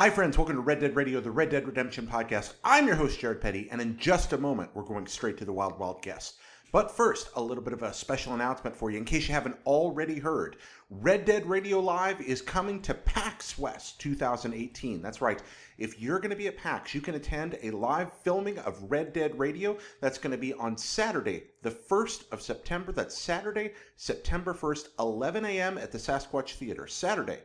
Hi, friends. Welcome to Red Dead Radio, the Red Dead Redemption podcast. I'm your host, Jared Petty, and in just a moment, we're going straight to the Wild Wild guest. But first, a little bit of a special announcement for you in case you haven't already heard. Red Dead Radio Live is coming to PAX West 2018. That's right. If you're going to be at PAX, you can attend a live filming of Red Dead Radio. That's going to be on Saturday, the 1st of September. That's Saturday, September 1st, 11 a.m. at the Sasquatch Theater. Saturday,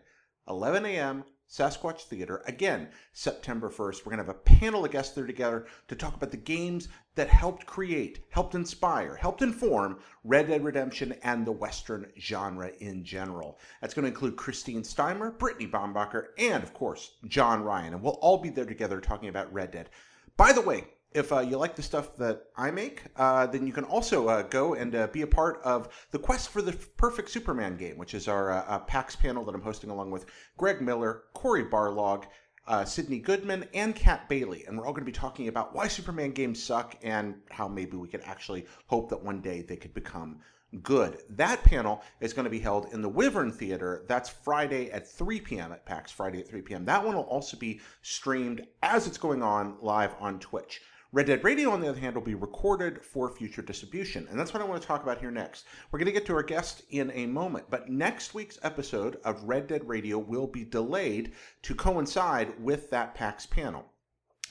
11 a.m. Sasquatch Theater. Again, September 1st, we're going to have a panel of guests there together to talk about the games that helped create, helped inspire, helped inform Red Dead Redemption and the Western genre in general. That's going to include Kristine Steimer, Brittany Bombacher, and of course, John Ryan. And we'll all be there together talking about Red Dead. By the way, if uh, you like the stuff that I make, uh, then you can also uh, go and uh, be a part of the Quest for the Perfect Superman game, which is our uh, PAX panel that I'm hosting along with Greg Miller, Cory Barlog, uh, Sydney Goodman, and Kat Bailey. And we're all going to be talking about why Superman games suck and how maybe we could actually hope that one day they could become good. That panel is going to be held in the Wyvern Theater. That's Friday at 3 p.m. at PAX, Friday at 3 p.m. That one will also be streamed as it's going on live on Twitch. Red Dead Radio, on the other hand, will be recorded for future distribution. And that's what I want to talk about here next. We're going to get to our guest in a moment, but next week's episode of Red Dead Radio will be delayed to coincide with that PAX panel.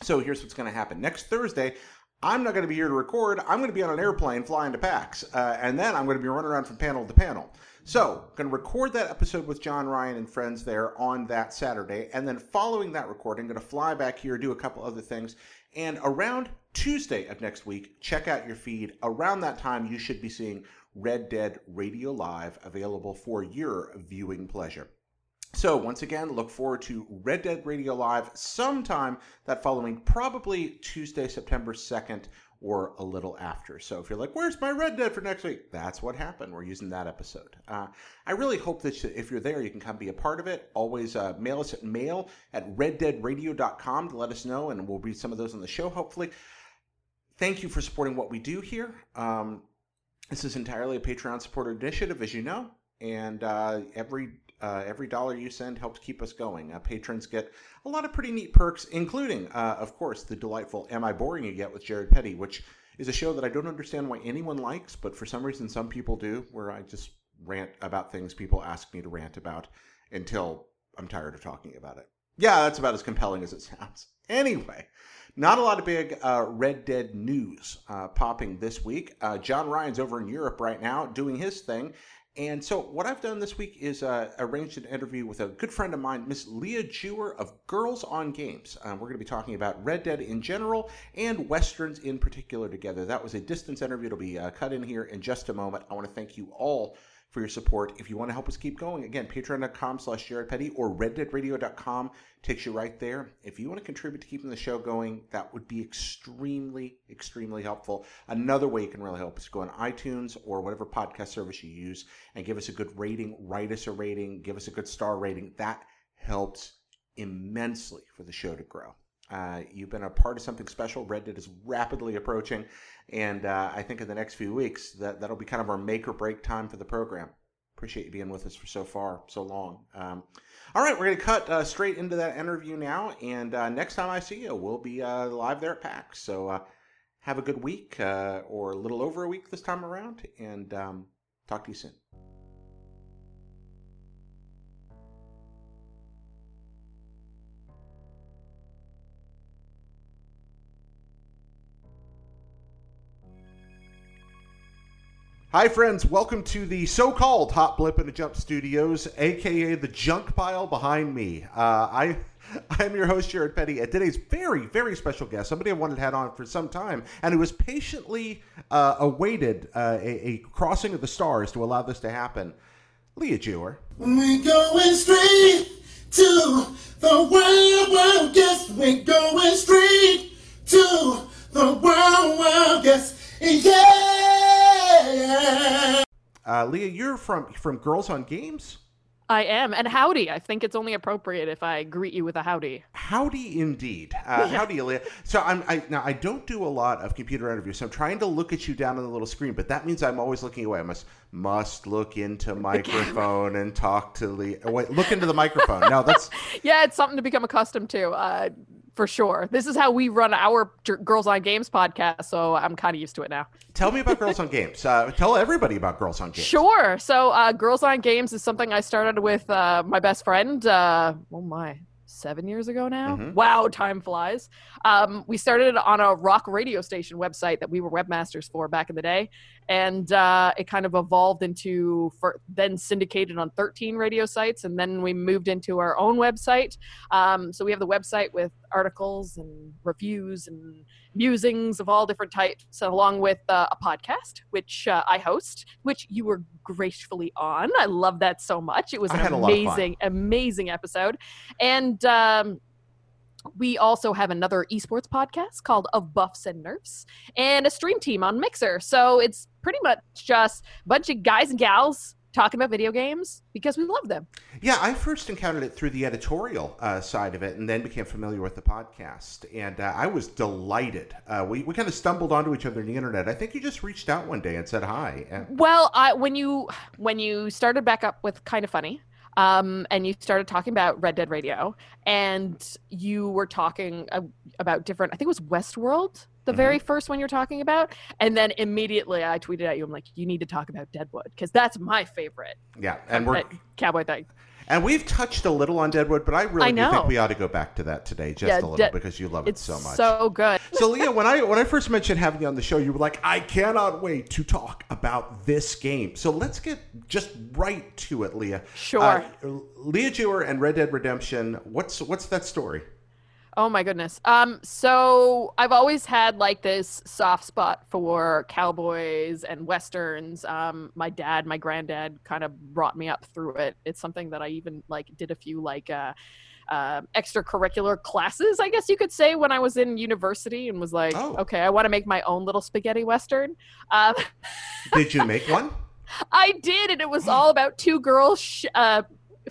So here's what's going to happen. Next Thursday, I'm not going to be here to record. I'm going to be on an airplane flying to PAX, uh, and then I'm going to be running around from panel to panel. So, going to record that episode with John Ryan and friends there on that Saturday, and then following that recording, going to fly back here, do a couple other things, and around Tuesday of next week, check out your feed. Around that time, you should be seeing Red Dead Radio Live available for your viewing pleasure. So, once again, look forward to Red Dead Radio Live sometime that following, probably Tuesday, September 2nd, or a little after. So, if you're like, where's my Red Dead for next week? That's what happened. We're using that episode. Uh, I really hope that if you're there, you can come be a part of it. Always uh, mail us at mail at reddeadradio.com to let us know, and we'll read some of those on the show, hopefully. Thank you for supporting what we do here. Um, this is entirely a Patreon supported initiative, as you know, and uh, every uh, every dollar you send helps keep us going. Uh, patrons get a lot of pretty neat perks, including, uh, of course, the delightful Am I Boring You Yet with Jared Petty, which is a show that I don't understand why anyone likes, but for some reason some people do, where I just rant about things people ask me to rant about until I'm tired of talking about it. Yeah, that's about as compelling as it sounds. Anyway, not a lot of big uh, Red Dead news uh, popping this week. Uh, John Ryan's over in Europe right now doing his thing, and so, what I've done this week is uh, arranged an interview with a good friend of mine, Miss Leah Jewer of Girls on Games. Um, we're going to be talking about Red Dead in general and Westerns in particular together. That was a distance interview. It'll be uh, cut in here in just a moment. I want to thank you all for your support. If you want to help us keep going, again, patreon.com slash Jared Petty or reddeadradio.com takes you right there. If you want to contribute to keeping the show going, that would be extremely, extremely helpful. Another way you can really help is go on iTunes or whatever podcast service you use and give us a good rating, write us a rating, give us a good star rating. That helps immensely for the show to grow. Uh, you've been a part of something special. Red Dead is rapidly approaching, and uh, I think in the next few weeks that that'll be kind of our make or break time for the program. Appreciate you being with us for so far, so long. Um, all right, we're going to cut uh, straight into that interview now, and uh, next time I see you, we'll be uh, live there at PAX. So have a good week, or a little over a week this time around, and um, talk to you soon. Hi, friends. Welcome to the so-called Hot Blip and a Jump Studios, aka the junk pile behind me. Uh, I, I'm your host, Jared Petty, and today's very, very special guest, somebody I wanted to have on for some time, and who has patiently uh, awaited uh, a, a, crossing of the stars to allow this to happen. Leah Jewer. We going straight to the wild, Leah, you're from from Girls on Games. I am. And howdy. I think it's only appropriate if I greet you with a howdy. Howdy, indeed. Uh, Howdy, Leah. So I'm I, now I don't do a lot of computer interviews. So I'm trying to look at you down on the little screen, but that means I'm always looking away. I must must look into microphone and talk to Leah. Wait, look into the microphone. No, that's Yeah, it's something to become accustomed to. Uh, for sure. This is how we run our J- Girls on Games podcast, so I'm kind of used to it now. tell me about Girls on Games. Uh, tell everybody about Girls on Games. Sure. So, uh, Girls on Games is something I started with uh, my best friend. Uh, oh my, seven years ago now. Mhm. Wow, time flies. Um, we started it on a rock radio station website that we were webmasters for back in the day, and uh, it kind of evolved into for, then syndicated on 13 radio sites, and then we moved into our own website. Um, so we have the website with articles and reviews and musings of all different types, along with uh, a podcast, which uh, I host, which you were gracefully on. I love that so much. It was an had a lot of fun. amazing, amazing episode. And um, we also have another esports podcast called Of Buffs and Nerfs and a stream team on Mixer. So it's pretty much just a bunch of guys and gals talking about video games because we love them. Yeah, I first encountered it through the editorial uh, side of it, and then became familiar with the podcast. And uh, I was delighted. Uh, we we kind of stumbled onto each other on the internet. I think you just reached out one day and said hi. And Well, I, when you when you started back up with kind of funny, um, and you started talking about Red Dead Radio, and you were talking uh, about different. I think it was Westworld, the Mhm. very first one you're talking about, and then immediately I tweeted at you. I'm like, you need to talk about Deadwood because that's my favorite yeah, and we're cowboy thing. And we've touched a little on Deadwood, but I really I do think we ought to go back to that today, just Yeah, a little, Dead- because you love it so much. so good. So Leah, when I when I first mentioned having you on the show, you were like, "I cannot wait to talk about this game." So let's get just right to it, Leah. Sure. Uh, Leah Jewer and Red Dead Redemption. What's what's that story? Oh my goodness. Um, so I've always had like this soft spot for cowboys and westerns. Um, my dad, my granddad, kind of brought me up through it. It's something that I even like did a few like uh, uh, extracurricular classes, I guess you could say, when I was in university, and was like, Oh. okay, I want to make my own little spaghetti western. Um, Did you make one? I did, and it was all about two girls sh- uh,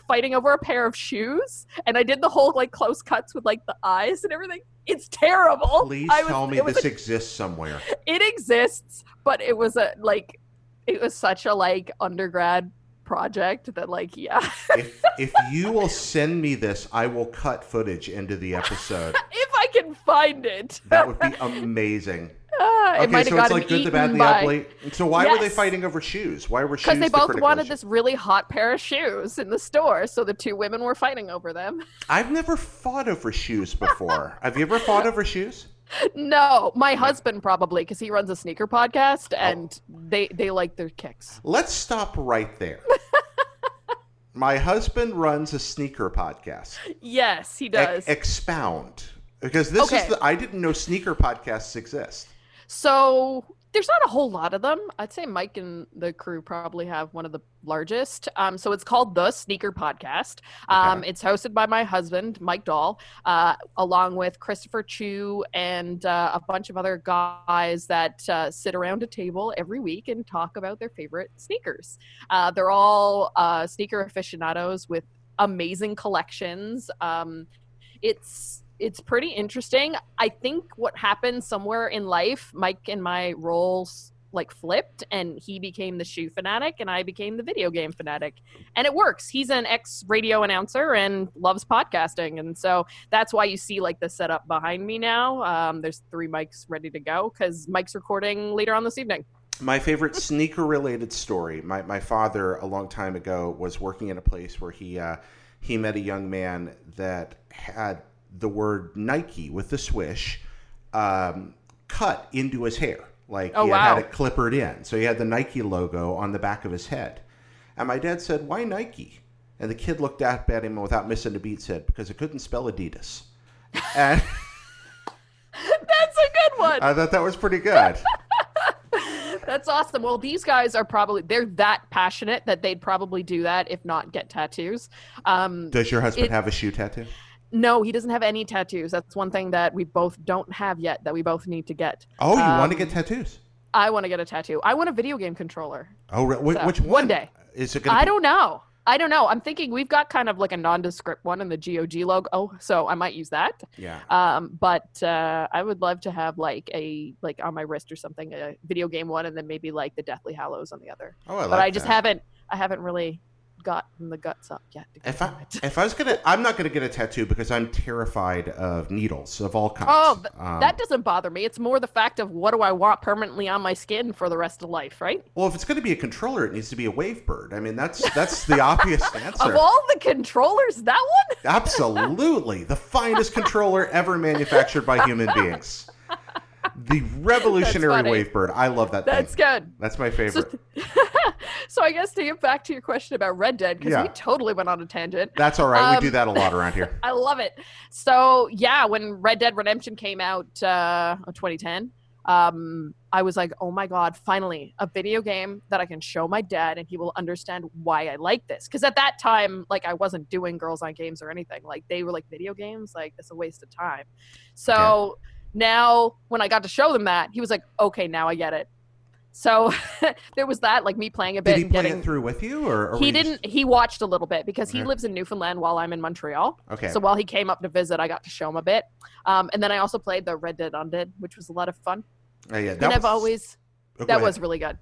fighting over a pair of shoes. And I did the whole like close cuts with like the eyes and everything. It's terrible. Please I was- tell me this a- exists somewhere. it exists, but it was a like, it was such a like undergrad project that like yeah. if if you will send me this, I will cut footage into the episode. if I can find it, That would be amazing. Ah, it Okay, might so have it's gotten like good, the bad, the by- ugly. So why were they fighting over shoes? Why were shoes? Because they the both wanted issue? this really hot pair of shoes in the store, so the two women were fighting over them. I've never fought over shoes before. Have you ever fought over shoes? No, my husband probably because he runs a sneaker Oh. podcast and they they like their kicks. Let's stop right there. My husband runs a sneaker podcast. Yes, he E- does. expound. Because this is the I didn't know sneaker podcasts exist. So there's not a whole lot of them. I'd say Mike and the crew probably have one of the largest. Um, so it's called the Sneaker Podcast. Um, Okay. It's hosted by my husband, Mike Dahl, uh, along with Christopher Chu and uh, a bunch of other guys that uh, sit around a table every week and talk about their favorite sneakers. Uh, they're all uh, sneaker aficionados with amazing collections. Um, it's it's pretty interesting. I think what happened somewhere in life, Mike and my roles like flipped and he became the shoe fanatic and I became the video game fanatic. And it works. He's an ex radio announcer and loves podcasting. And so that's why you see like the setup behind me now. Um, there's three mics ready to go because Mike's recording later on this evening. My favorite sneaker related story. My, my father, a long time ago, was working in a place where he uh, he met a young man that had the word Nike with the swish um, cut into his hair. Like Oh, he had, had it clippered in. So he had the Nike logo on the back of his head. And my dad said, Why Nike? And the kid looked up at him and without missing a beat said, Because it couldn't spell Adidas. And That's a good one. I thought that was pretty good. That's awesome. Well, these guys are probably they're that passionate that they'd probably do that if not get tattoos. Um, Does your husband It- have a shoe tattoo? No, he doesn't have any tattoos. That's one thing that we both don't have yet that we both need to get. Oh, you want to Um, get tattoos? I want to get a tattoo. I want a video game controller. Oh, wh- so, which one? one day. Is it Gonna I to don't know. I don't know. I'm thinking we've got kind of like a nondescript one in the GOG logo, so I might use that. Yeah. Um, but uh, I would love to have like a like on my wrist or something, a video game one, and then maybe like the Deathly Hallows on the other. Oh, I like but I just that. haven't. I haven't really gotten the guts up yet. To If I if I was gonna, I'm not gonna get a tattoo because I'm terrified of needles of all kinds. Oh, Um, that doesn't bother me. It's more the fact of what do I want permanently on my skin for the rest of life, right? well, if it's gonna be a controller, it needs to be a Wavebird. I mean, that's that's the obvious answer. Of all the controllers, that one? Absolutely, the finest controller ever manufactured by human beings. The revolutionary funny. Wavebird. I love that That's thing. good. That's my favorite. so I guess to get back to your question about Red Dead, because Yeah. we totally went on a tangent. That's all right. we Um, do that a lot around here. I love it. So yeah, when Red Dead Redemption came out, uh, in 2010, um, I was like, oh my god, finally a video game that I can show my dad and he will understand why I like this. Because at that time, like I wasn't doing girls on games or anything. Like they were like video games, like it's a waste of time. So now when I got to show them that, he was like, okay, now I get it. So there was that, like me playing a bit. Did he play getting, it through with you, or, or he didn't. He watched a little bit because he Okay. lives in Newfoundland while I'm in Montreal. Okay. So while he came up to visit, I got to show him a bit. Um, and then I also played the Red Dead Undead, which was a lot of fun. Uh, yeah, that and I've always oh, that ahead. was really good.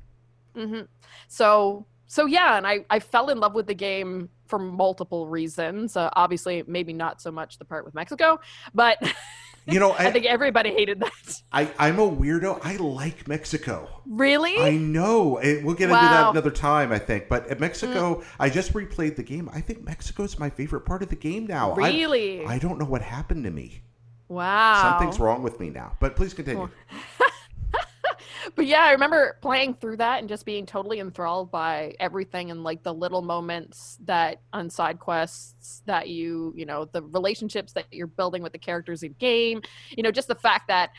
hmm So so yeah, and I I fell in love with the game for multiple reasons. Uh, obviously, maybe not so much the part with Mexico, but You know, I I, think everybody hated that. I, I'm a weirdo. I like Mexico. really? I know. It, we'll get into that Mm. another time, I think. But at Mexico, I just replayed the game. I think Mexico's my favorite part of the game now. Really? I, don't know what happened to me. wow. Something's wrong with me now. But please continue. but yeah, I remember playing through that and just being totally enthralled by everything and like the little moments that on side quests that you, you know, the relationships that you're building with the characters in game, you know, just the fact that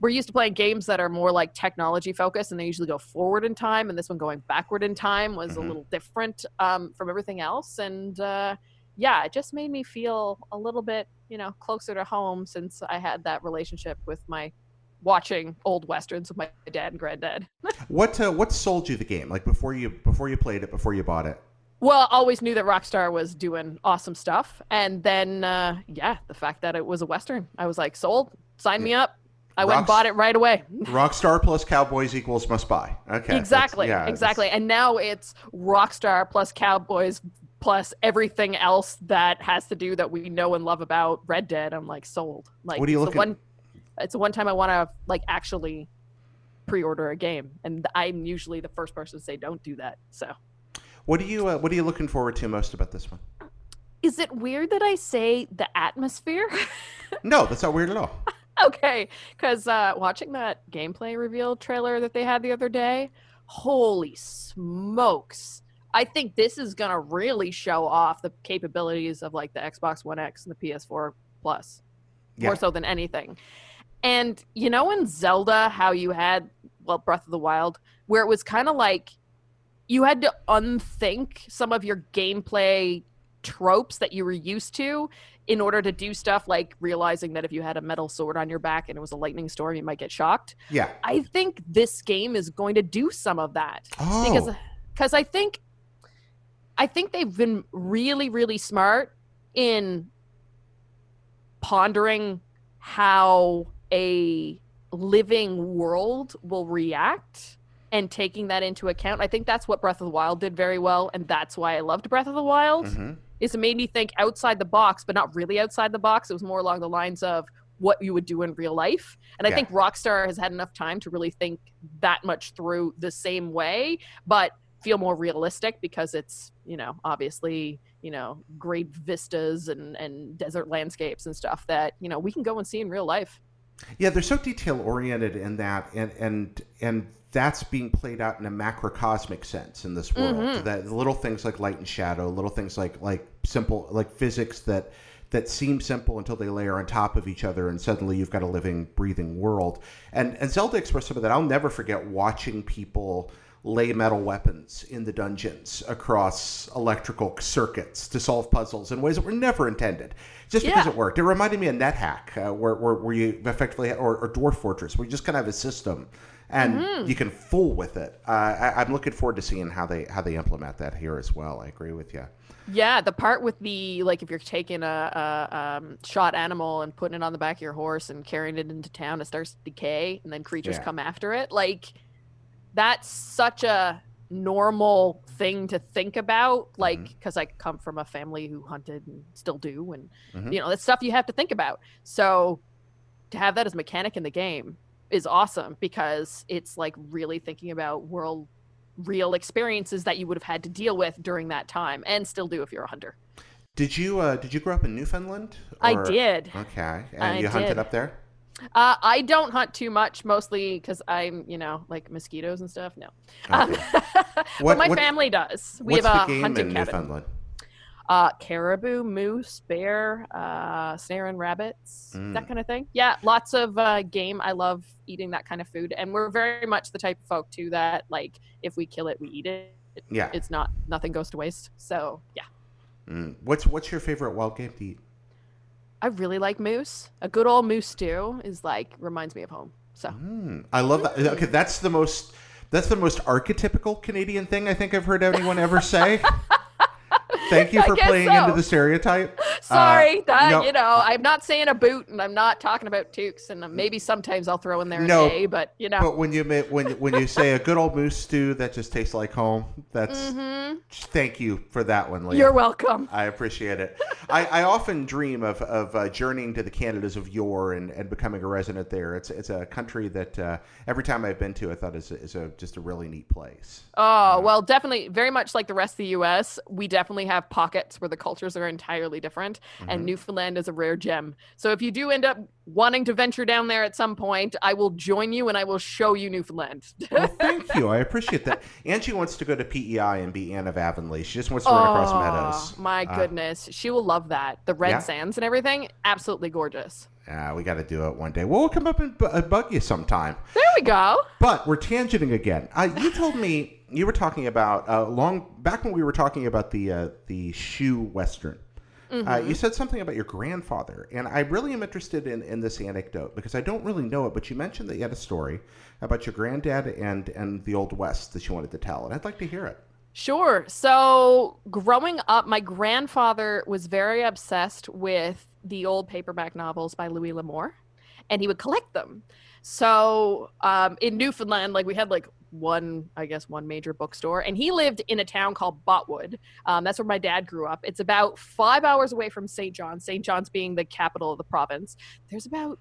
we're used to playing games that are more like technology focused and they usually go forward in time and this one going backward in time was Mhm. a little different um, from everything else and uh, yeah it just made me feel a little bit you know closer to home since i had that relationship with my watching old westerns with my dad and granddad What uh, what sold you the game? Like before you before you played it, before you bought it? well always knew that rockstar was doing awesome stuff and then uh, yeah the fact that it was a western i was like sold sign me up i went and bought it right away Rockstar plus Cowboys equals must buy. Okay. exactly yeah, that's- exactly and now it's rockstar plus cowboys plus everything else that has to do that we know and love about red dead i'm like sold like What are you looking- one it's the one time i want to like actually pre-order a game and i'm usually the first person to say don't do that so What are you uh, What are you looking forward to most about this one? is it weird that i say the atmosphere No, that's not weird at all. okay because uh watching that gameplay reveal trailer that they had the other day holy smokes i think this is gonna really show off the capabilities of like the xbox one x and the ps4 plus Yeah. more so than anything and you know in zelda how you had well breath of the wild where it was kind of like you had to unthink some of your gameplay tropes that you were used to in order to do stuff like realizing that if you had a metal sword on your back and it was a lightning storm, you might get shocked. Yeah. I think this game is going to do some of that Oh. because because I think I think they've been really really smart in pondering how a living world will react and taking that into account. I think that's what Breath of the Wild did very well and that's why I loved Breath of the Wild hmm is it made me think outside the box, but not really outside the box. It was more along the lines of what you would do in real life. And I Yeah. think Rockstar has had enough time to really think that much through the same way, but feel more realistic because it's, you know, obviously, you know, great vistas and, and desert landscapes and stuff that, you know, we can go and see in real life. Yeah, they're so detail oriented in that, and and and that's being played out in a macrocosmic sense in this world. Mhm. That little things like light and shadow, little things like like simple like physics that that seem simple until they layer on top of each other, and suddenly you've got a living, breathing world. And and Zelda expressed some of that. I'll never forget watching people lay metal weapons in the dungeons across electrical circuits to solve puzzles in ways that were never intended, just because Yeah. it worked. It reminded me of NetHack, uh, where, where, where you effectively, or, or Dwarf Fortress, where you just kind of have a system and Mm-hmm. you can fool with it. Uh, I, I'm looking forward to seeing how they how they implement that here as well. I agree with you. Yeah, the part with the like if you're taking a, a um, shot animal and putting it on the back of your horse and carrying it into town, it starts to decay, and then creatures Yeah. come after it. Like that's such a normal thing to think about. Like Mm-hmm. because I come from a family who hunted and still do, and Mhm. you know that's stuff you have to think about. So to have that as a mechanic in the game is awesome because it's like really thinking about world real experiences that you would have had to deal with during that time and still do if you're a hunter. Did you uh, did you grow up in Newfoundland? I did. Okay, and I you hunted up there. Uh, I don't hunt too much, mostly because I'm, you know, like mosquitoes and stuff. No, um, but my what- family does. We have a hunting in cabin. Uh, caribou, moose, bear, uh, snare and rabbits, Mm. that kind of thing. Yeah, lots of uh, game. I love eating that kind of food, and we're very much the type of folk too that like if we kill it, we eat it. Yeah. It's not nothing goes to waste. So yeah, Mm. What's what's your favorite wild game to eat? I really like moose. A good old moose stew is like reminds me of home. So Mm. I love that. Okay, that's the most that's the most archetypical Canadian thing I think I've heard anyone ever say. Thank you for playing so. into the stereotype. Sorry, that no. you know, I'm not saying a boot, and I'm not talking about toques, and maybe sometimes I'll throw in there No, an A, but you know, But when you when when you say a good old moose stew that just tastes like home, that's mmm. thank you for that one, Leah. Mm-hmm. you're welcome. I appreciate it. I, I often dream of, of uh, journeying to the Canadas of yore and, and becoming a resident there. It's it's a country that uh, every time I've been to, I thought is a, is a just a really neat place. Oh well, definitely, very much like the rest of the U.S. We definitely have pockets where the cultures are entirely different, Mm-hmm. and Newfoundland is a rare gem. So if you do end up wanting to venture down there at some point, I will join you and I will show you Newfoundland. Well, thank you. I appreciate that. Angie wants to go to PEI and be Anne of Avonlea. She just wants to run across Oh, meadows. My Uh, goodness, she will love that. The red Yeah? sands and everything, absolutely gorgeous. Yeah, we got to do it one day. Well, we'll come up and bu- uh, bug you sometime. There we go. But we're tangenting again. Uh, you told me you were talking about uh, long back when we were talking about the uh, the shoe western. Uh, you said something about your grandfather, and I really am interested in, in this anecdote because I don't really know it. But you mentioned that you had a story about your granddad and and the old west that you wanted to tell, and I'd like to hear it. Sure. So, growing up, my grandfather was very obsessed with the old paperback novels by Louis L'Amour, and he would collect them. So, um, in Newfoundland, like we had like one, I guess, one major bookstore, and he lived in a town called Botwood. Um, that's where my dad grew up. It's about five hours away from St. John's. St. John's being the capital of the province. There's about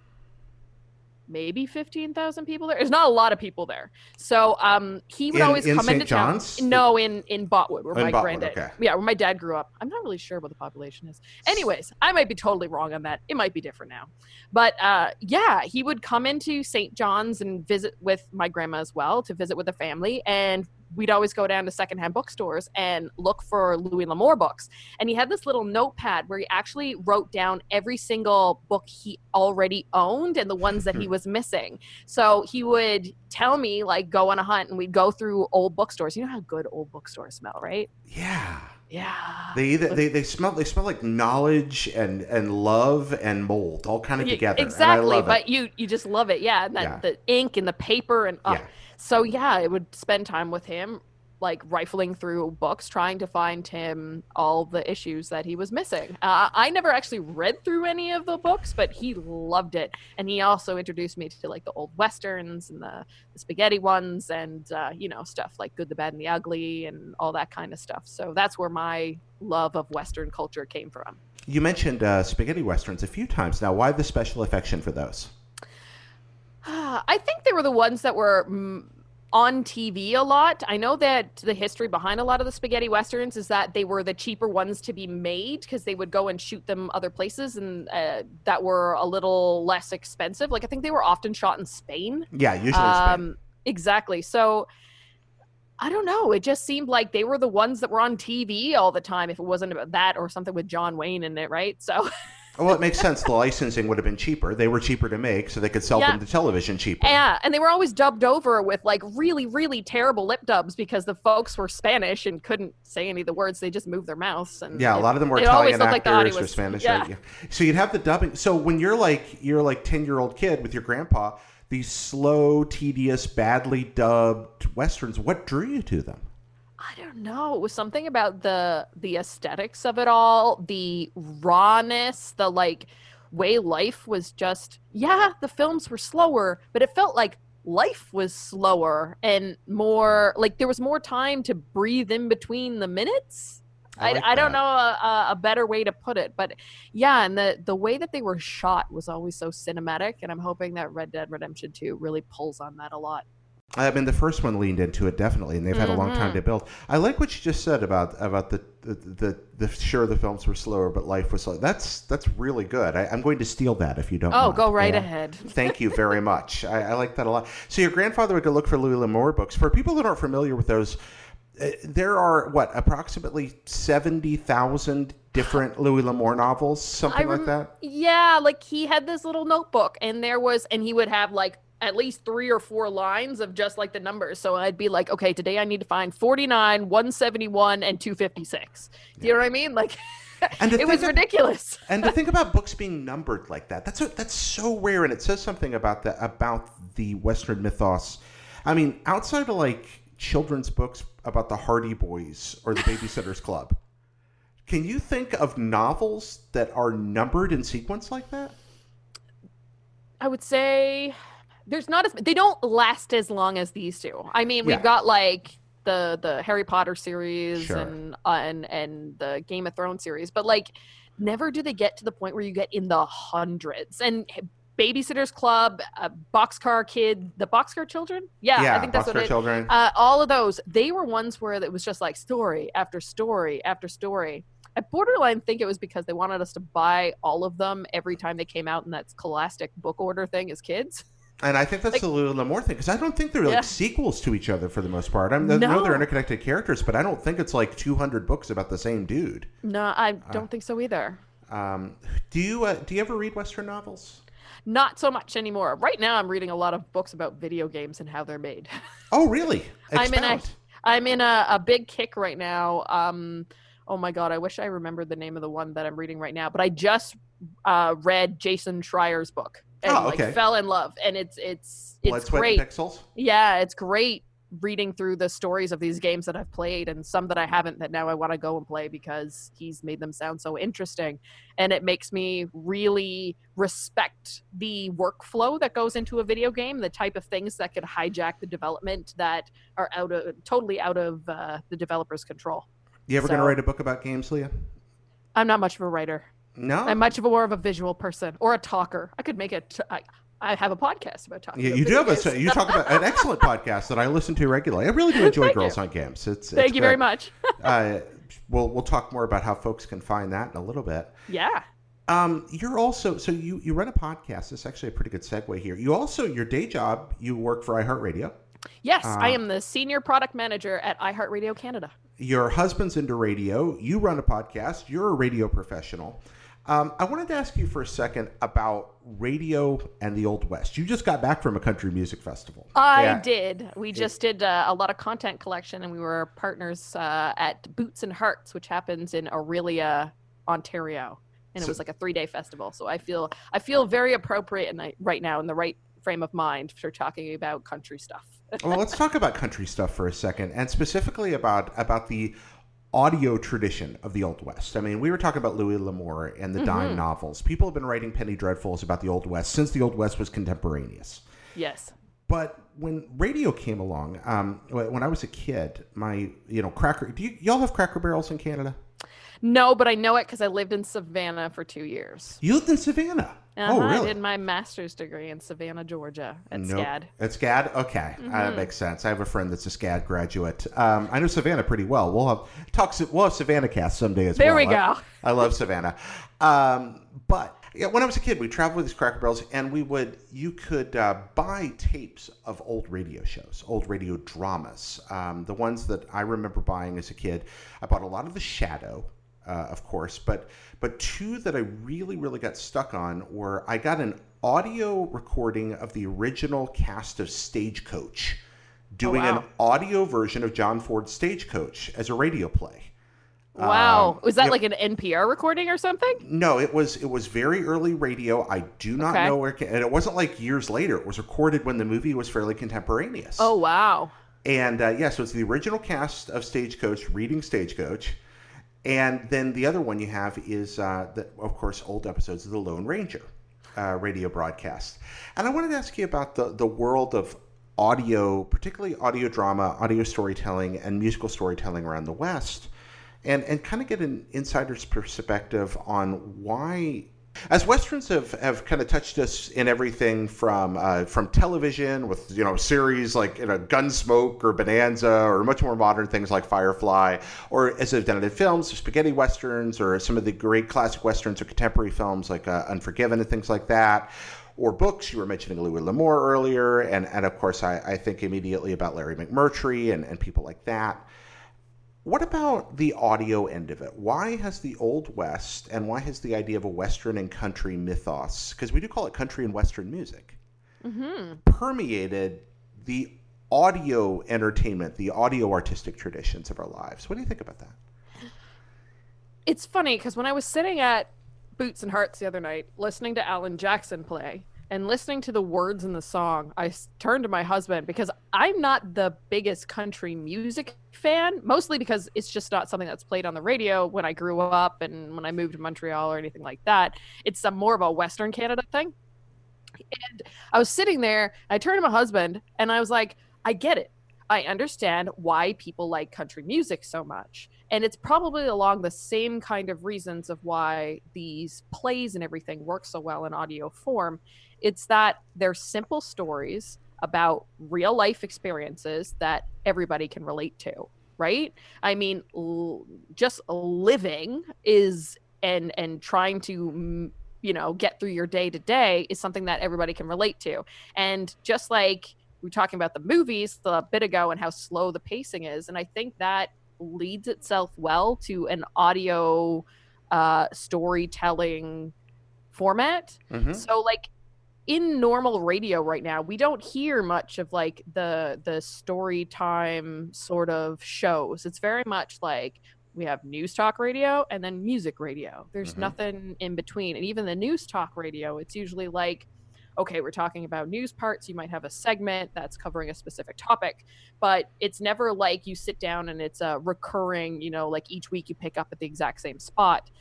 maybe 15,000 people there. There's not a lot of people there. So um, he would In- always in come St. into town. John's? No, in in Botwood, where In my Botwood, granddad, okay. yeah, where my dad grew up. I'm not really sure what the population is. Anyways, I might be totally wrong on that. It might be different now. But uh, yeah, he would come into St. John's and visit with my grandma as well to visit with the family, and we'd always go down to secondhand bookstores and look for Louis L'Amour books. And he had this little notepad where he actually wrote down every single book he already owned and the ones that he was missing. So he would tell me, like, go on a hunt, and we'd go through old bookstores. You know how good old bookstores smell, right? Yeah. Yeah. They either they, they smell they smell like knowledge and and love and mold all kind of together. Exactly, love it. but you you just love it, yeah. And that Yeah. the ink and the paper and uh, Yeah. So yeah, I would spend time with him, like rifling through books, trying to find him all the issues that he was missing. Uh, I never actually read through any of the books, but he loved it, and he also introduced me to like the old westerns and the, the spaghetti ones, and uh, you know stuff like Good, the Bad, and the Ugly, and all that kind of stuff. So that's where my love of Western culture came from. You mentioned uh, spaghetti westerns a few times now. Why the special affection for those? I think they were the ones that were mm, on TV a lot. I know that the history behind a lot of the spaghetti westerns is that they were the cheaper ones to be made because they would go and shoot them other places and uh, that were a little less expensive. Like I think they were often shot in Spain. Yeah, usually Spain. Um, exactly. So I don't know. It just seemed like they were the ones that were on TV all the time. If it wasn't about that or something with John Wayne in it, right? So Well, it makes sense. The licensing would have been cheaper. They were cheaper to make, so they could sell Yeah. them to television cheaper. Yeah, and they were always dubbed over with like really, really terrible lip dubs because the folks were Spanish and couldn't say any of the words. They just moved their mouths. And Yeah, a lot of them were Italian looked like the actors or Spanish. yeah. Right? Yeah. So you'd have the dubbing. So when you're like you're like ten year old kid with your grandpa, these slow, tedious, badly dubbed westerns. What drew you to them? I don't know. It was something about the the aesthetics of it all, the rawness, the like way life was just yeah, the films were slower, but it felt like life was slower and more like there was more time to breathe in between the minutes. I I, like I don't know a, a- a better way to put it, but yeah, and the the way that they were shot was always so cinematic, and I'm hoping that Red Dead Redemption 2 really pulls on that a lot. I mean, the first one leaned into it definitely, and they've had a long time to build. I like what you just said about about the the, the, the sure the films were slower, but life was slow. That's that's really good. I, I'm going to steal that if you don't. Oh, mind. go right Yeah. ahead. Thank you very much. I, I like that a lot. So your grandfather would go look for Louis L'Amour books. For people that aren't familiar with those, uh, there are what approximately seventy thousand different Louis L'Amour novels, something I like that. Yeah, like he had this little notebook, and there was, and he would have like at least three or four lines of just like the numbers. So I'd be like, okay, today I need to find 49, 171, and 256. Do you know what I mean? Like, And it was ridiculous. and to think about books being numbered like that that's a, that's so rare and it says something about the about the western mythos i mean outside of like children's books about the hardy boys or the babysitters club can you think of novels that are numbered in sequence like that I would say there's not as they don't last as long as these two. I mean, Yeah. we've got like the the Harry Potter series Sure. and uh, and and the Game of Thrones series, but like never do they get to the point where you get in the hundreds. And Babysitters Club, uh, Boxcar Kid, the Boxcar Children, yeah, I think that's what Boxcar it. children Uh, all of those, they were ones where it was just like story after story after story. I borderline think it was because they wanted us to buy all of them every time they came out in that scholastic book order thing as kids. and i think that's like- the Louis L'Amour thing because i don't think they're like Yeah. sequels to each other for the most part i I know they're interconnected characters but i don't think it's like 200 books about the same dude No, I don't think so either. um, do you uh, do you ever read western novels Not so much anymore. Right now, I'm reading a lot of books about video games and how they're made. oh really I'm in a. I'm in a, a big kick right now. Um, oh my god, I wish I remembered the name of the one that I'm reading right now. But I just uh, read Jason Schreier's book and Oh, okay. like fell in love, and it's it's Blood, it's Sweat, great. Pixels. Yeah, it's great reading through the stories of these games that I've played and some that I haven't that now I want to go and play because he's made them sound so interesting. And it makes me really respect the workflow that goes into a video game, the type of things that could hijack the development that are out of totally out of uh, the developer's control. You ever going to write a book about games, Leah? I'm not much of a writer. No. I'm much of a more of a visual person or a talker. I could make it. I, I have a podcast about talking. you, about you do have a you talk about an excellent podcast that I listen to regularly. I really do enjoy Thank Girls you. on Games. It's, Thank it's you very much. uh, we'll we'll talk more about how folks can find that in a little bit. yeah. Um, you're also so you you run a podcast. It's actually a pretty good segue here. You also your day job you work for iHeartRadio. Yes, I Uh, am the senior product manager at iHeartRadio Canada. Your husband's into radio. You run a podcast. You're a radio professional. Um, I wanted to ask you for a second about radio and the Old West. You just got back from a country music festival. I Yeah. did. We just did uh, a lot of content collection, and we were partners uh, at Boots and Hearts, which happens in Orillia, Ontario, and So- it was like a three-day festival. So I feel I feel very appropriate and I, right now in the right frame of mind for talking about country stuff. well, let's talk about country stuff for a second, and specifically about about the audio tradition of the Old West. I mean, we were talking about Louis L'Amour and the dime novels. People have been writing penny dreadfuls about the Old West since the Old West was contemporaneous. yes. But when radio came along, um, when I was a kid, my you know cracker. Do you, y'all have Cracker Barrels in Canada? No, but I know it because I lived in Savannah for two years. You lived in Savannah. Uh-huh, Oh, I did my master's degree in Savannah, Georgia, at Nope. SCAD. At SCAD? Okay. Mm-hmm. that makes sense. I have a friend that's a SCAD graduate. Um, I know Savannah pretty well. We'll have talks. We'll have Savannah cast someday as There well. There we I- go. I, love Savannah. Um, but yeah, when I was a kid, we traveled with these Cracker Barrels, and we would you could uh, buy tapes of old radio shows, old radio dramas. Um, the ones that I remember buying as a kid, I bought a lot of The Shadow. Uh, of course, but but two that I really really got stuck on were I got an audio recording of the original cast of Stagecoach doing wow. an audio version of John Ford's Stagecoach as a radio play. Wow. Um, was that like an NPR recording or something? No, it was it was very early radio. I do not Okay. know where, it and it wasn't like years later. It was recorded when the movie was fairly contemporaneous. Oh, wow. And uh, yeah, so it's the original cast of Stagecoach reading Stagecoach. And then the other one you have is, uh, the, of course, old episodes of The Lone Ranger uh, radio broadcast. And I wanted to ask you about the, the world of audio, particularly audio drama, audio storytelling, and musical storytelling around the West, and, and kind of get an insider's perspective on why as westerns have, have kind of touched us in everything from uh, from television with you know series like you know Gunsmoke or Bonanza or much more modern things like Firefly or as they've done it in films spaghetti westerns or some of the great classic westerns or contemporary films like uh, Unforgiven and things like that or books. You were mentioning Louis L'Amour earlier and and of course I, I think immediately about Larry McMurtry and, and people like that what about the audio end of it? Why has the Old West and why has the idea of a Western and country mythos, because we do call it country and Western music, mm-hmm. permeated the audio entertainment, the audio artistic traditions of our lives? What do you think about that? It's funny because when I was sitting at Boots and Hearts the other night, listening to Alan Jackson play and listening to the words in the song, I turned to my husband because I'm not the biggest country music fan, mostly because it's just not something that's played on the radio when I grew up and when I moved to Montreal or anything like that. It's a, more of a Western Canada thing. And I was sitting there, I turned to my husband and I was like, I get it. I understand why people like country music so much. And it's probably along the same kind of reasons of why these plays and everything work so well in audio form. It's that they're simple stories about real life experiences that everybody can relate to, right? I mean, l- just living is and and trying to you know get through your day to day is something that everybody can relate to. And just like we were talking about the movies a bit ago and how slow the pacing is, and I think that leads itself well to an audio uh, storytelling format. Mm-hmm. So like in normal radio right now, we don't hear much of like the the story time sort of shows. It's very much like we have news talk radio and then music radio. There's Mhm. nothing in between. And even the news talk radio, it's usually like okay, we're talking about news parts. You might have a segment that's covering a specific topic, but it's never like you sit down and it's a recurring, you know, like each week you pick up at the exact same spot.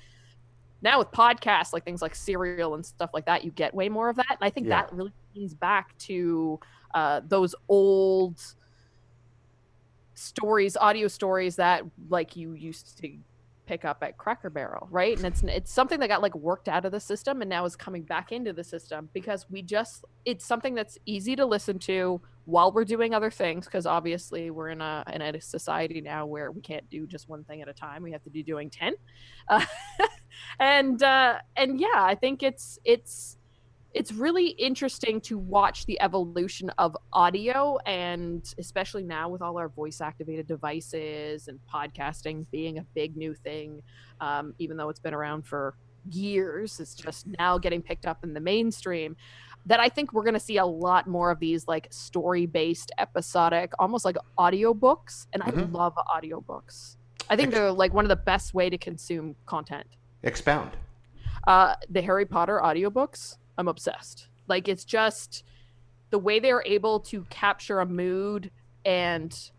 Now with podcasts, like things like Serial and stuff like that, you get way more of that. And I think Yeah. that really leans back to uh, those old stories, audio stories that like you used to pick up at Cracker Barrel, right? And it's it's something that got like worked out of the system and now is coming back into the system because we just it's something that's easy to listen to while we're doing other things because obviously we're in a in a society now where we can't do just one thing at a time. We have to be doing 10. Uh, and uh and yeah, I think it's it's it's really interesting to watch the evolution of audio and especially now with all our voice activated devices and podcasting being a big new thing um, even though it's been around for years it's just now getting picked up in the mainstream that i think we're going to see a lot more of these like story based episodic almost like audiobooks and Mhm. i love audiobooks i think they're like one of the best way to consume content Expound. uh the harry potter audiobooks i'm obsessed like it's just the way they're able to capture a mood and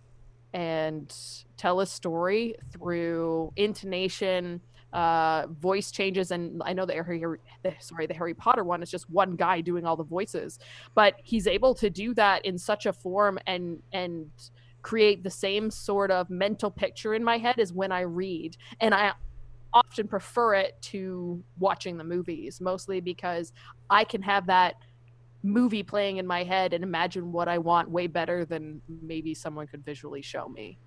and tell a story through intonation uh voice changes and i know the harry the, sorry the harry potter one is just one guy doing all the voices but he's able to do that in such a form and and create the same sort of mental picture in my head as when i read and i often prefer it to watching the movies, mostly because I can have that movie playing in my head and imagine what I want way better than maybe someone could visually show me.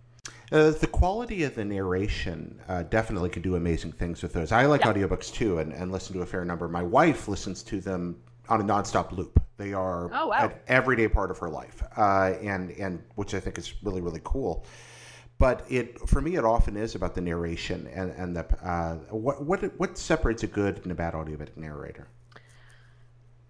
Uh, the quality of the narration uh, definitely could do amazing things with those. I like Yeah. audiobooks too and, and listen to a fair number. My wife listens to them on a nonstop loop. They are Oh, wow. an everyday part of her life, uh, and and which I think is really really cool. But it for me it often is about the narration and and the uh, what what what separates a good and a bad audiobook narrator.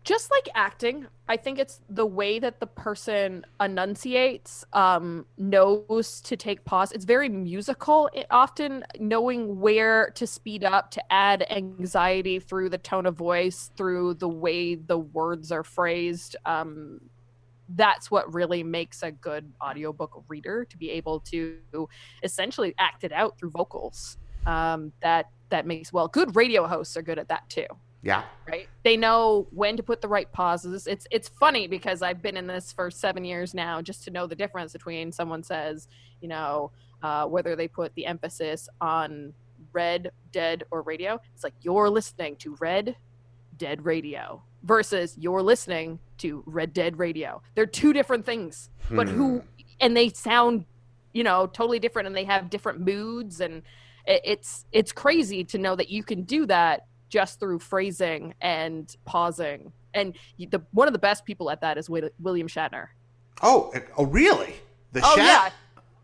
just like acting i think it's the way that the person enunciates um knows to take pause it's very musical it, often knowing where to speed up to add anxiety through the tone of voice through the way the words are phrased um that's what really makes a good audiobook reader to be able to essentially act it out through vocals um that that makes well good radio hosts are good at that too. Yeah. right? They know when to put the right pauses. It's it's funny because i've been in this for seven years now just to know the difference between someone says you know uh, whether they put the emphasis on red dead or radio. It's like you're listening to red dead radio versus you're listening to red dead radio they're two different things but who hmm. and they sound you know totally different and they have different moods and it's it's crazy to know that you can do that just through phrasing and pausing and the one of the best people at that is William Shatner. Oh, oh, really? The Oh Shat- yeah,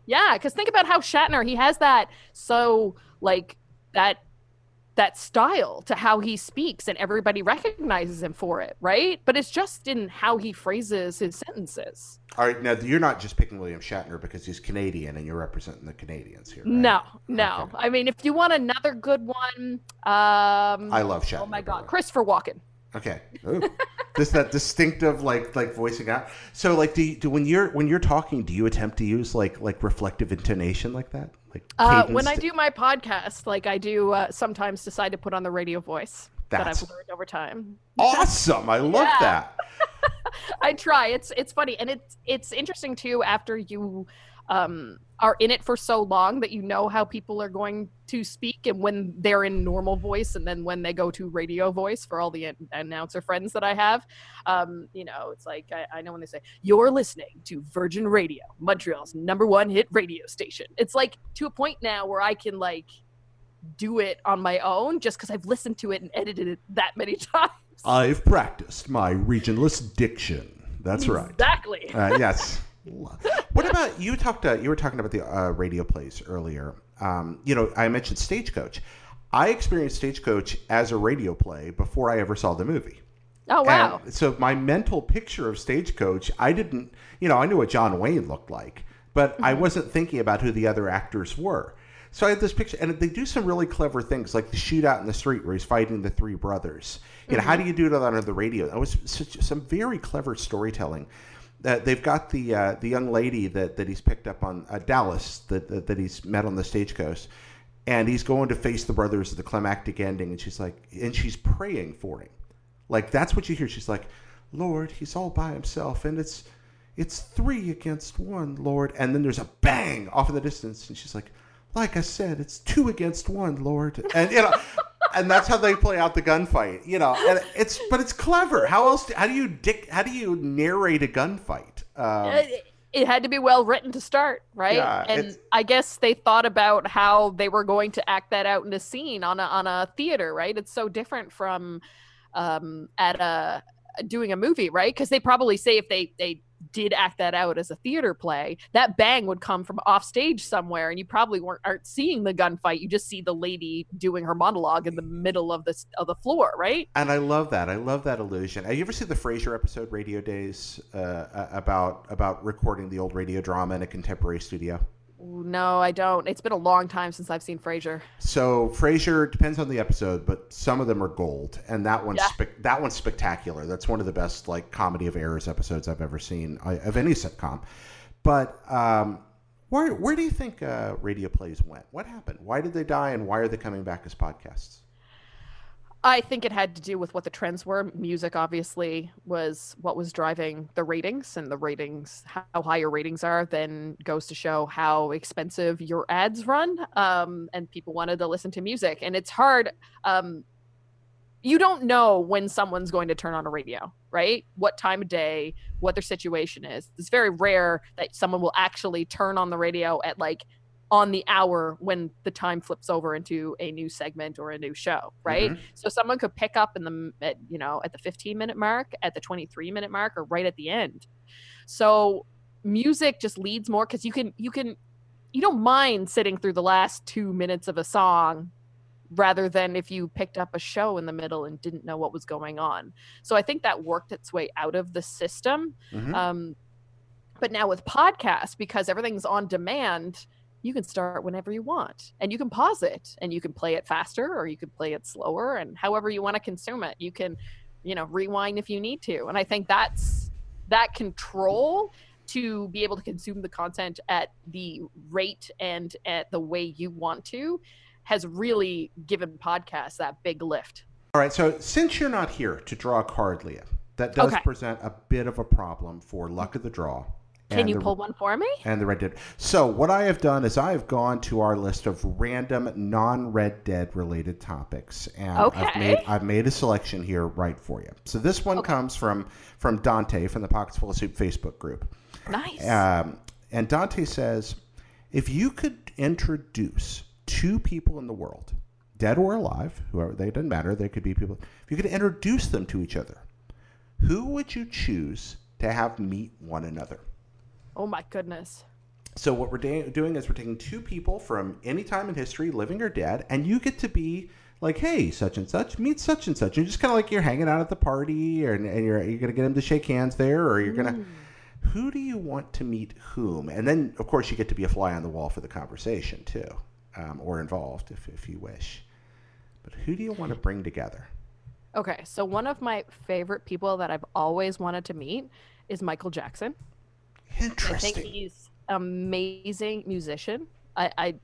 yeah. Because think about how Shatner he has that so like that that style to how he speaks and everybody recognizes him for it, right? But it's just in how he phrases his sentences. All right, now you're not just picking William Shatner because he's Canadian and you're representing the Canadians here. right? No, no. Okay. I mean, if you want another good one, um, I love Shatner. oh my God. Christopher Walken. Okay. This that distinctive like like voicing out. So like do, you, do when you're when you're talking, do you attempt to use like like reflective intonation like that? Uh, when I do my podcast, like I do uh, sometimes decide to put on the radio voice that I've learned over time. awesome. I love Yeah. that. I try. It's it's funny and it's it's interesting too after you um are in it for so long that you know how people are going to speak and when they're in normal voice and then when they go to radio voice for all the an- announcer friends that I have um you know it's like I, I know when they say you're listening to Virgin Radio Montreal's number one hit radio station it's like to a point now where I can like do it on my own just because I've listened to it and edited it that many times I've practiced my regionless diction. That's right. exactly Uh, yes. about you? Talked. Uh, you were talking about the uh, radio plays earlier. Um, you know, I mentioned Stagecoach. I experienced Stagecoach as a radio play before I ever saw the movie. oh wow And so my mental picture of Stagecoach, I didn't, you know, I knew what John Wayne looked like, but I Mm-hmm. wasn't thinking about who the other actors were. So I had this picture, and they do some really clever things, like the shootout in the street where he's fighting the three brothers. You know, how do you do that on the radio? That was such, some very clever storytelling. Uh, they've got the uh, the young lady that, that he's picked up on uh, Dallas that, that that he's met on the stagecoach, and he's going to face the brothers at the climactic ending, and she's like, and she's praying for him. Like that's what you hear. She's like, Lord, he's all by himself, and it's it's three against one, Lord. And then there's a bang off in the distance, and she's like, like I said, it's two against one, Lord. And you know, and that's how they play out the gunfight. You know, and it's but it's clever. How else? How do you dick? How do you narrate a gunfight? Um, it, it had to be well written to start, right? Yeah, and I guess they thought about how they were going to act that out in a scene on a on a theater, right? It's so different from um, at a doing a movie, right? Because they probably say if they they did act that out as a theater play, that bang would come from off stage somewhere, and you probably weren't aren't seeing the gunfight. You just see the lady doing her monologue in the middle of the of the floor, right? And I love that. I love that illusion. Have you ever seen the Frasier episode Radio Days uh, about about recording the old radio drama in a contemporary studio? No, I don't. It's been a long time since I've seen Frasier. So Frasier depends on the episode, but some of them are gold, and that one's Yeah. spec- that one's spectacular. That's one of the best like comedy of errors episodes I've ever seen uh, of any sitcom. But um, where where do you think uh, radio plays went? What happened? Why did they die, and why are they coming back as podcasts? I think it had to do with what the trends were. Music obviously was what was driving the ratings, and the ratings, how high your ratings are, then goes to show how expensive your ads run. Um, and people wanted to listen to music, and it's hard. Um, you don't know when someone's going to turn on a radio, right? What time of day, what their situation is. It's very rare that someone will actually turn on the radio at like on the hour when the time flips over into a new segment or a new show, right? Mhm. So someone could pick up in the at, you know at the 15 minute mark, at the 23 minute mark, or right at the end. So music just leads more because you can you can you don't mind sitting through the last two minutes of a song rather than if you picked up a show in the middle and didn't know what was going on. So I think that worked its way out of the system. Mhm. Um, but now with podcasts, because everything's on demand, you can start whenever you want and you can pause it and you can play it faster or you can play it slower and however you want to consume it. You can, you know, rewind if you need to. And I think that's that control to be able to consume the content at the rate and at the way you want to has really given podcasts that big lift. All right, so since you're not here to draw a card, Leah, that does Okay. present a bit of a problem for luck of the draw. Can you the- pull one for me? and the Red Dead. So what I have done is I have gone to our list of random non-Red Dead related topics, and I've made I've made a selection here right for you. So this one comes from from Dante from the Pockets Full of Soup Facebook group, Nice. um, and Dante says, if you could introduce two people in the world, dead or alive, whoever they doesn't matter, they could be people. If you could introduce them to each other, who would you choose to have meet one another? Oh my goodness. So what we're da- doing is we're taking two people from any time in history, living or dead, and you get to be like, "Hey, such and such, meet such and such." And just kind of like you're hanging out at the party, and, and you're you're gonna get them to shake hands there, or you're gonna. Who do you want to meet whom? And then, of course, you get to be a fly on the wall for the conversation too, um, or involved if if you wish. But who do you want to bring together? Okay, so one of my favorite people that I've always wanted to meet is Michael Jackson. I think Interesting. he's amazing musician. I, I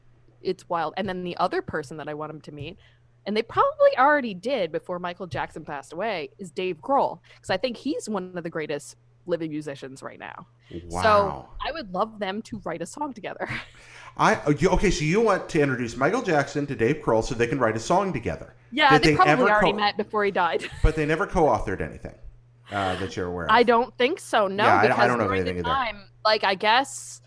it's wild. And then the other person that I want him to meet, and they probably already did before Michael Jackson passed away, is Dave Grohl. Because I think he's one of the greatest living musicians right now. Wow. So I would love them to write a song together. I oh, okay. So you want to introduce Michael Jackson to Dave Grohl so they can write a song together. yeah, they, they probably already co- met before he died. But they never co-authored anything uh, that you're aware of. I don't think so. No, Yeah, I- I because don't know during anything either. time, like I guess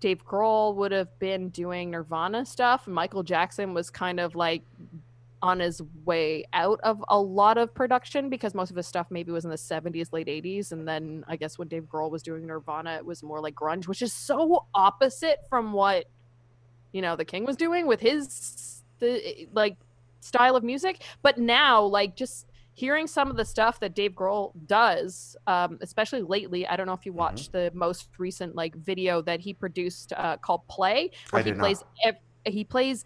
Dave Grohl would have been doing Nirvana stuff, and Michael Jackson was kind of like on his way out of a lot of production because most of his stuff maybe was in the 70s, late 80s, and then I guess when Dave Grohl was doing Nirvana, it was more like grunge, which is so opposite from what you know the King was doing with his the like style of music. But now, like just hearing some of the stuff that Dave Grohl does, um, especially lately, I don't know if you watched the most recent like video that he produced uh, called "Play," where I he plays ev- he plays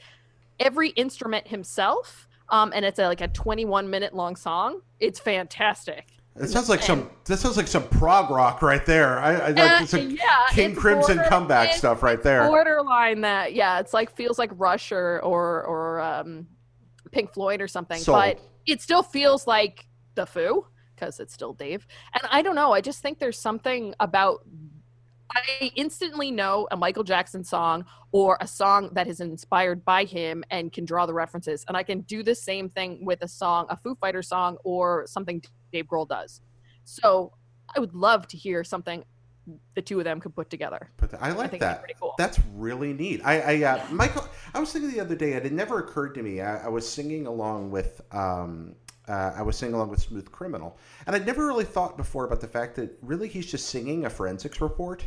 every instrument himself, um, and it's a, like a 21 minute long song. It's fantastic. It sounds like some. That sounds like some prog rock right there. I, I like Uh, yeah, King it's Crimson border- comeback stuff right there. borderline that yeah it's like feels like rush or or or um pink floyd or something Sold. but it still feels like the foo because it's still dave. And i don't know i just think there's something about i instantly know a michael jackson song or a song that is inspired by him and can draw the references. And i can do the same thing with a song a foo fighter song or something dave grohl does. So i would love to hear something the two of them could put together But I I like that'd that. be pretty cool. That's really neat. I, I uh, Michael. I was thinking the other day. It never occurred to me. I, I was singing along with. Um, uh, I was singing along with Smooth Criminal, and I'd never really thought before about the fact that really he's just singing a forensics report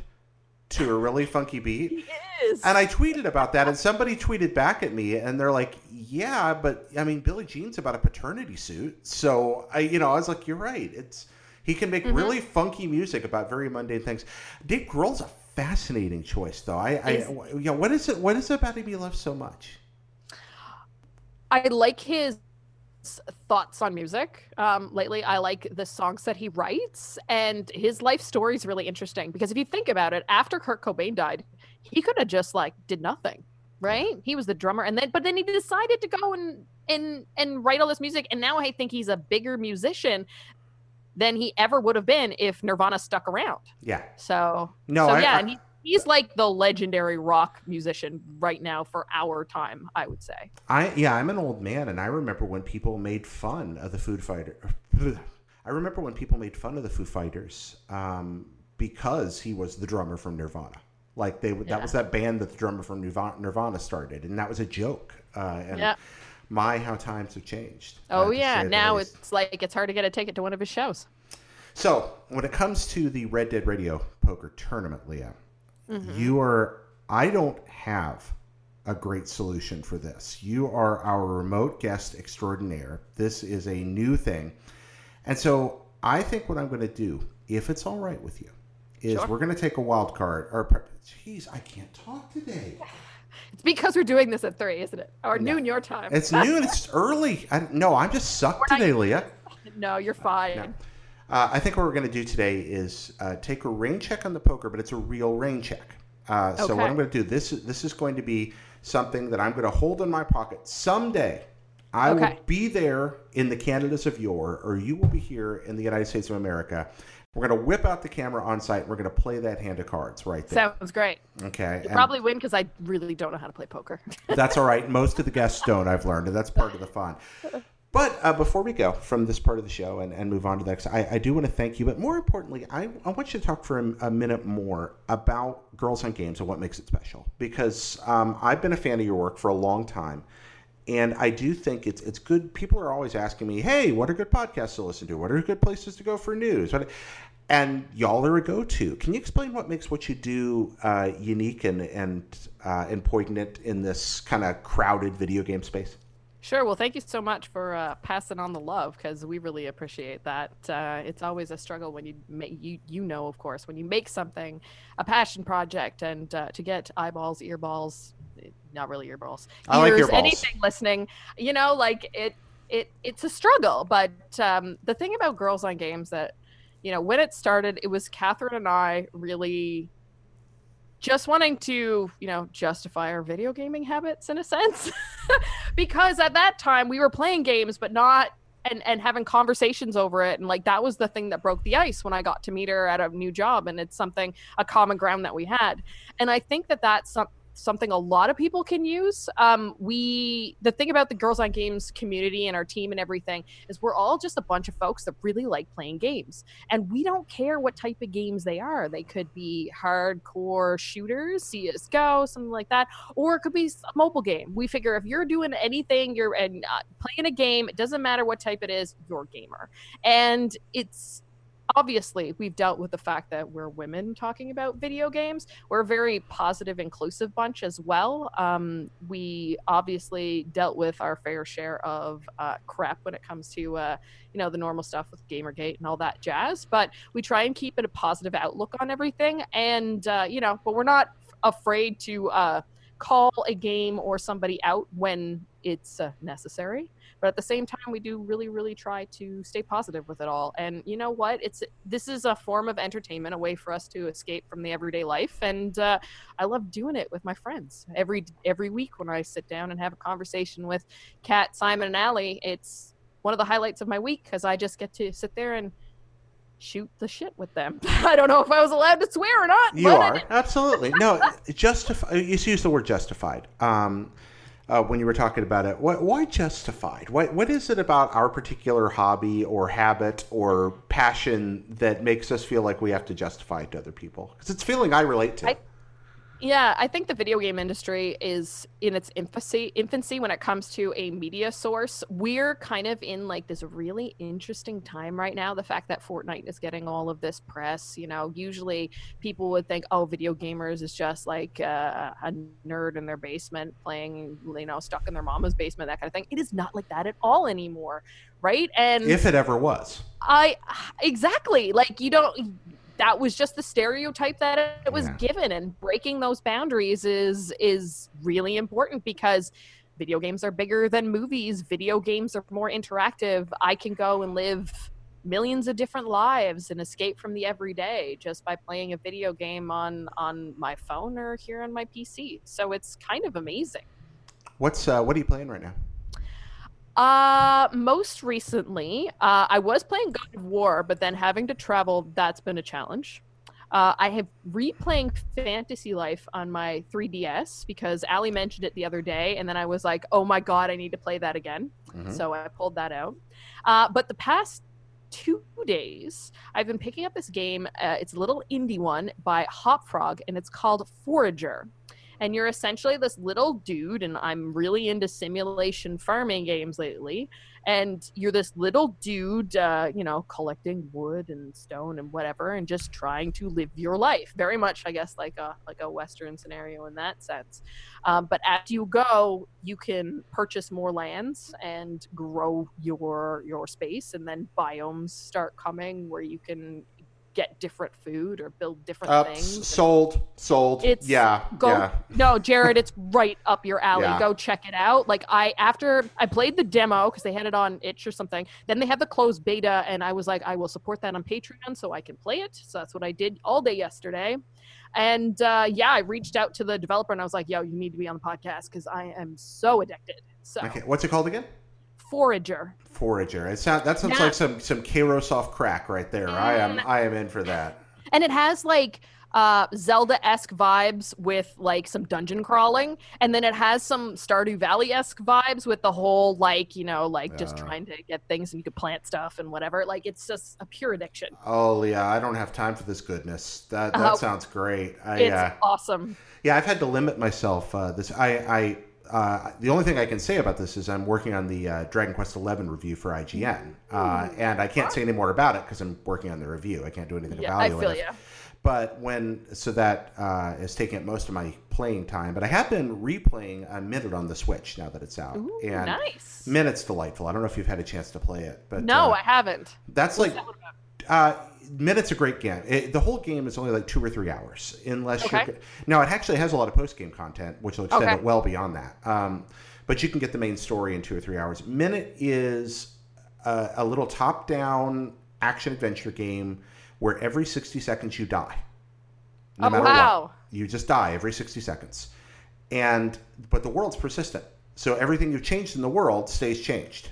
to a really funky beat. He is. And I tweeted about that, and somebody tweeted back at me, and they're like, "Yeah, but I mean, Billie Jean's about a paternity suit." So I, you know, I was like, "You're right. It's he can make really funky music about very mundane things." Dave Grohl's a fascinating choice, though. I, I, you know, what is it? What is it about him you love so much? I like his thoughts on music. Um, lately, I like the songs that he writes, and his life story is really interesting because if you think about it, after Kurt Cobain died, he could have just like did nothing, right? He was the drummer, and then but then he decided to go and and and write all this music, and now I think he's a bigger musician than he ever would have been if Nirvana stuck around. Yeah. So No, so I- yeah, I- and he, he's like the legendary rock musician right now for our time, I would say. I yeah, I'm an old man, and I remember when people made fun of the Food Fighter. I remember when people made fun of the Foo Fighters um, because he was the drummer from Nirvana. Like they that Yeah. was that band that the drummer from Nirvana, Nirvana started, and that was a joke. Uh, and Yeah. My how times have changed. Oh yeah, now it's like it's hard to get a ticket to one of his shows. So, when it comes to the Red Dead Radio Poker Tournament, Leah, Mm-hmm. you are I don't have a great solution for this. You are our remote guest extraordinaire. This is a new thing. And so I think what I'm going to do, if it's all right with you, is Sure. we're going to take a wild card. Or, jeez, I can't talk today. It's because we're doing this at three, isn't it? Or No. noon your time. It's noon. It's early. I, no, I'm just sucked today, Leah. no, you're fine. No. Uh, I think what we're going to do today is uh, take a rain check on the poker, but it's a real rain check. Uh, so what I'm going to do this is this is going to be something that I'm going to hold in my pocket someday. I will be there in the Canadas of yore, or you will be here in the United States of America. We're going to whip out the camera on site. We're going to play that hand of cards right there. Sounds great. okay, You probably win because I really don't know how to play poker. that's all right. Most of the guests don't. I've learned, and that's part of the fun. But uh, before we go from this part of the show and, and move on to the next, I, I do want to thank you. But more importantly, I, I want you to talk for a, a minute more about Girls on Games and what makes it special. Because um, I've been a fan of your work for a long time. And I do think it's it's good. People are always asking me, "Hey, what are good podcasts to listen to? What are good places to go for news?" And y'all are a go-to. Can you explain what makes what you do uh, unique and and uh, and poignant in this kind of crowded video game space? Sure. Well, thank you so much for uh, passing on the love because we really appreciate that. Uh, it's always a struggle when you make you you know, of course, when you make something a passion project and uh, to get eyeballs, earballs, not really earballs, I like earballs. anything listening. You know, like it it it's a struggle. But um, the thing about Girls on Games that you know when it started, it was Catherine and I really just wanting to, you know, justify our video gaming habits in a sense. because at that time we were playing games but not and and having conversations over it and like that was the thing that broke the ice when I got to meet her at a new job and it's something a common ground that we had. And I think that that's some, something a lot of people can use. Um, we the thing about the Girls on Games community and our team and everything is we're all just a bunch of folks that really like playing games and we don't care what type of games they are. They could be hardcore shooters, CS:GO, something like that, or it could be a mobile game. We figure if you're doing anything, you're and uh, playing a game, it doesn't matter what type it is, you're a gamer. And it's obviously we've dealt with the fact that we're women talking about video games. We're a very positive, inclusive bunch as well. Um, we obviously dealt with our fair share of uh, crap when it comes to uh, you know the normal stuff with gamergate and all that jazz but we try and keep it a positive outlook on everything and uh, you know but we're not afraid to uh, call a game or somebody out when it's uh, necessary but at the same time we do really really try to stay positive with it all and you know what it's this is a form of entertainment a way for us to escape from the everyday life and uh, i love doing it with my friends every every week when i sit down and have a conversation with kat simon and Allie, it's one of the highlights of my week because I just get to sit there and shoot the shit with them. I don't know if I was allowed to swear or not. You are absolutely no justify. You used the word justified um, uh, when you were talking about it. Why, why justified? What what is it about our particular hobby or habit or passion that makes us feel like we have to justify it to other people? Because it's feeling I relate to. I- Yeah, I think the video game industry is in its infancy infancy when it comes to a media source. We're kind of in like this really interesting time right now. The fact that Fortnite is getting all of this press, you know, usually people would think, oh, video gamers is just like uh, a nerd in their basement playing, you know, stuck in their mama's basement, that kind of thing. It is not like that at all anymore, right? And if it ever was. I exactly like you don't that was just the stereotype that it was Yeah. given and breaking those boundaries is is really important because video games are bigger than movies video games are more interactive i can go and live millions of different lives and escape from the everyday just by playing a video game on on my phone or here on my pc so it's kind of amazing What's uh, what are you playing right now? Uh, most recently, uh, I was playing God of War, but then having to travel, that's been a challenge. Uh, I have replaying Fantasy Life on my 3DS because Ali mentioned it the other day, and then I was like, "Oh my god, I need to play that again." Mhm. So I pulled that out. Uh, but the past two days, I've been picking up this game. Uh, it's a little indie one by Hop Frog, and it's called Forager. And you're essentially this little dude. And I'm really into simulation farming games lately. And you're this little dude, uh, you know, collecting wood and stone and whatever, and just trying to live your life. Very much, I guess, like a like a Western scenario in that sense. Um, but as you go, you can purchase more lands and grow your your space, and then biomes start coming where you can get different food or build different Uh, things. sold, sold. It's- yeah, Go yeah. no, Jared, it's right up your alley. Yeah. Go check it out. Like I after I played the demo because they had it on itch or something. Then they had the closed beta, and I was like, I will support that on Patreon so I can play it. So that's what I did all day yesterday. And uh, yeah, I reached out to the developer and I was like, Yo, you need to be on the podcast because I am so addicted. So Okay, what's it called again? Forager. Forager. It sound, that sounds Yeah. like some some Kairosoft crack right there. I am I am in for that. and it has like uh zelda-esque vibes with like some dungeon crawling and then it has some stardew valley-esque vibes with the whole like you know like just Yeah. trying to get things and you could plant stuff and whatever like it's just a pure addiction Oh yeah, I don't have time for this goodness. That that Oh. sounds great. I, it's uh, awesome yeah, I've had to limit myself. Uh, this I I. Uh, the only thing I can say about this is I'm working on the uh, Dragon Quest XI review for IGN, uh, and I can't say any more about it because I'm working on the review. I can't do anything yeah i evaluative. feel you But when so that uh, is taking up most of my playing time. But I have been replaying a minute on the Switch now that it's out, Ooh, and nice Minit's delightful. I don't know if you've had a chance to play it, but no uh, i haven't that's like that uh, Minit's a great game. It, the whole game is only like two or three hours, unless Okay. you're. Now it actually has a lot of post game content, which will extend Okay. it well beyond that. Um, but you can get the main story in two or three hours. Minute is a, a little top down action adventure game where every sixty seconds you die. No Oh, matter wow. what, you just die every sixty seconds, and but the world's persistent. So everything you've changed in the world stays changed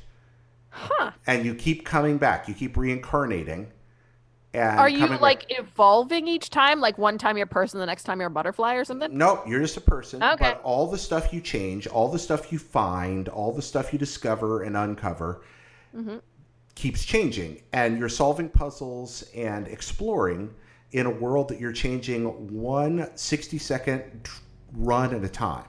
huh and you keep coming back. You keep reincarnating. And are you like evolving each time like one time you're a person the next time you're a butterfly or something Nope, you're just a person. Okay. But all the stuff you change, all the stuff you find, all the stuff you discover and uncover Mm-hmm. keeps changing. And you're solving puzzles and exploring in a world that you're changing one 60 second run at a time.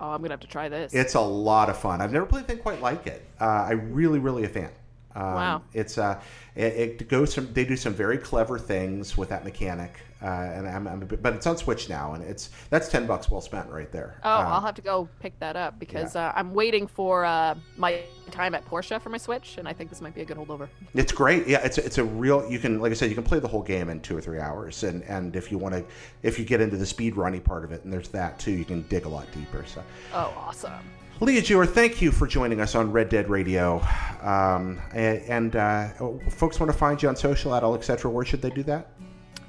oh i'm gonna have to try this It's a lot of fun. I've never played anything quite like it. Uh, I really, really a fan. Um, Wow. It's uh, it, it goes some. They do some very clever things with that mechanic, uh, and I'm, I'm a bit- but it's on Switch now, and it's that's ten bucks well spent right there. Oh, Um, I'll have to go pick that up because uh, I'm waiting for uh, my time at Portia for my Switch, and I think this might be a good holdover. It's great. Yeah, it's it's a real. You can, like I said, you can play the whole game in two or three hours, and and if you want to, if you get into the speed running part of it, and there's that too, you can dig a lot deeper. So. Oh, awesome. Leah Jewer, thank you for joining us on Red Dead Radio. Um, and and uh, folks want to find you on social at all, etc. Where should they do that?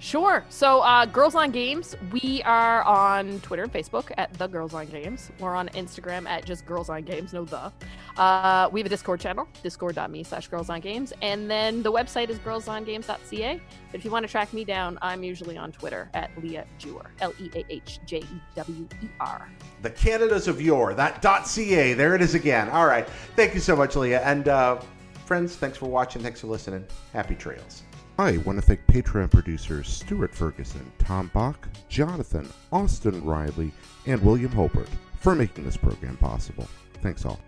Sure. So, uh, Girls on Games, we are on Twitter and Facebook at The Girls on Games. We're on Instagram at just Girls on Games, no the. Uh, we have a Discord channel, discord.me slash Girls on Games. And then the website is girlsongames.ca. But if you want to track me down, I'm usually on Twitter at Leah Jewer, L E A H J E W E R. The Canadas of Yore, that .ca. There it is again. All right. Thank you so much, Leah. And uh, friends, thanks for watching. Thanks for listening. Happy trails. I want to thank Patreon producers Stuart Ferguson, Tom Bach, Jonathan, Austin Riley, and William Holbert for making this program possible. Thanks all.